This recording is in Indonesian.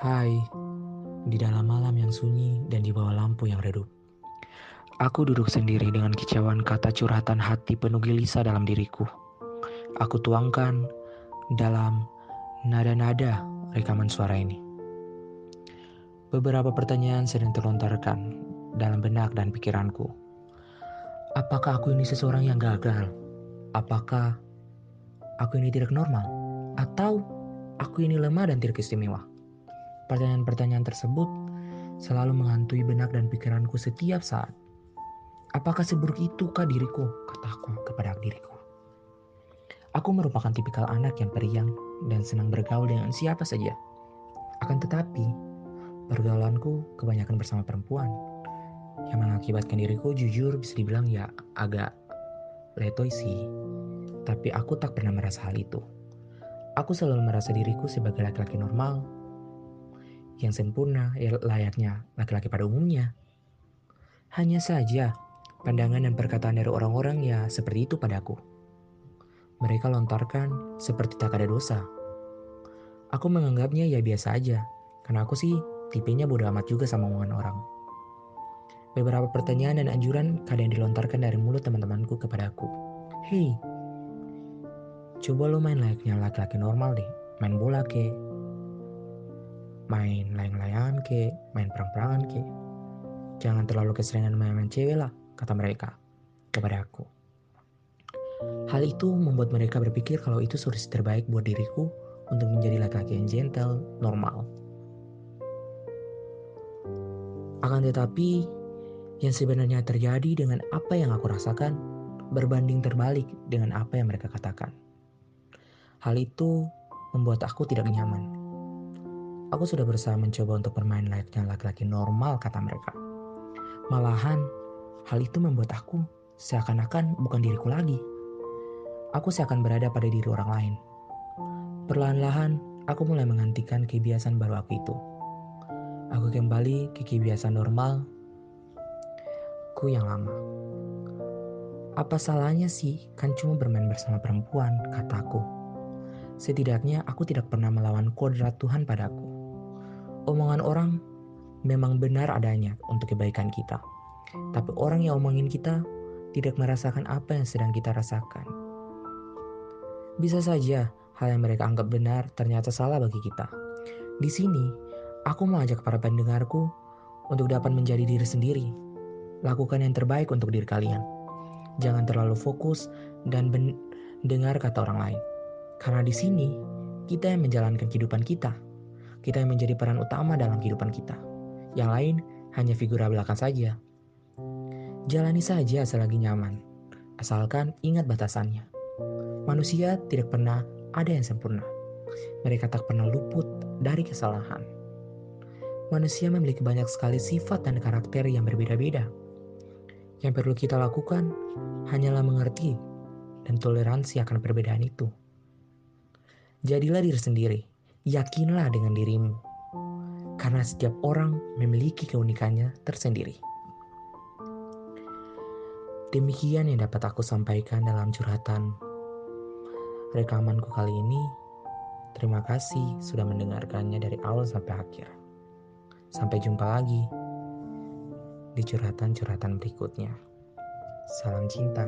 Hai, di dalam malam yang sunyi dan di bawah lampu yang redup. Aku duduk sendiri dengan kicauan kata curhatan hati penuh gelisah dalam diriku. Aku tuangkan dalam nada-nada rekaman suara ini. Beberapa pertanyaan sedang terlontarkan dalam benak dan pikiranku. Apakah aku ini seseorang yang gagal? Apakah aku ini tidak normal? Atau aku ini lemah dan tidak istimewa? Pertanyaan-pertanyaan tersebut selalu menghantui benak dan pikiranku setiap saat. Apakah seburuk itukah diriku? Kataku kepada diriku. Aku merupakan tipikal anak yang periang dan senang bergaul dengan siapa saja. Akan tetapi, pergaulanku kebanyakan bersama perempuan yang mengakibatkan diriku jujur bisa dibilang ya agak letoy sih. Tapi aku tak pernah merasa hal itu. Aku selalu merasa diriku sebagai laki-laki normal yang sempurna ya layaknya laki-laki pada umumnya. Hanya saja, pandangan dan perkataan dari orang-orang ya seperti itu padaku. Mereka lontarkan seperti tak ada dosa. Aku menganggapnya ya biasa aja, karena aku sih tipenya bodoh amat juga sama omongan orang. Beberapa pertanyaan dan anjuran kadang dilontarkan dari mulut teman-temanku kepadaku. Hei, coba lo main layaknya laki-laki normal deh. Main bola ke, main layang-layangan ke, main perang-perangan ke. Jangan terlalu keseringan main-main cewek lah, kata mereka kepada aku. Hal itu membuat mereka berpikir kalau itu solusi terbaik buat diriku untuk menjadi laki-laki yang gentle, normal. Akan tetapi, yang sebenarnya terjadi dengan apa yang aku rasakan berbanding terbalik dengan apa yang mereka katakan. Hal itu membuat aku tidak nyaman Aku sudah berusaha mencoba untuk bermain layaknya laki-laki normal, kata mereka. Malahan, hal itu membuat aku seakan-akan bukan diriku lagi. Aku seakan berada pada diri orang lain. Perlahan-lahan, aku mulai menghentikan kebiasaan baru aku itu. Aku kembali ke kebiasaan normal ku yang lama. Apa salahnya sih kan cuma bermain bersama perempuan, kataku. Setidaknya aku tidak pernah melawan kodrat Tuhan padaku omongan orang memang benar adanya untuk kebaikan kita. Tapi orang yang omongin kita tidak merasakan apa yang sedang kita rasakan. Bisa saja hal yang mereka anggap benar ternyata salah bagi kita. Di sini, aku mengajak para pendengarku untuk dapat menjadi diri sendiri. Lakukan yang terbaik untuk diri kalian. Jangan terlalu fokus dan dengar kata orang lain. Karena di sini, kita yang menjalankan kehidupan kita kita yang menjadi peran utama dalam kehidupan kita. Yang lain hanya figura belakang saja. Jalani saja selagi nyaman, asalkan ingat batasannya. Manusia tidak pernah ada yang sempurna. Mereka tak pernah luput dari kesalahan. Manusia memiliki banyak sekali sifat dan karakter yang berbeda-beda. Yang perlu kita lakukan hanyalah mengerti dan toleransi akan perbedaan itu. Jadilah diri sendiri yakinlah dengan dirimu, karena setiap orang memiliki keunikannya tersendiri. Demikian yang dapat aku sampaikan dalam curhatan rekamanku kali ini. Terima kasih sudah mendengarkannya dari awal sampai akhir. Sampai jumpa lagi di curhatan-curhatan berikutnya. Salam cinta.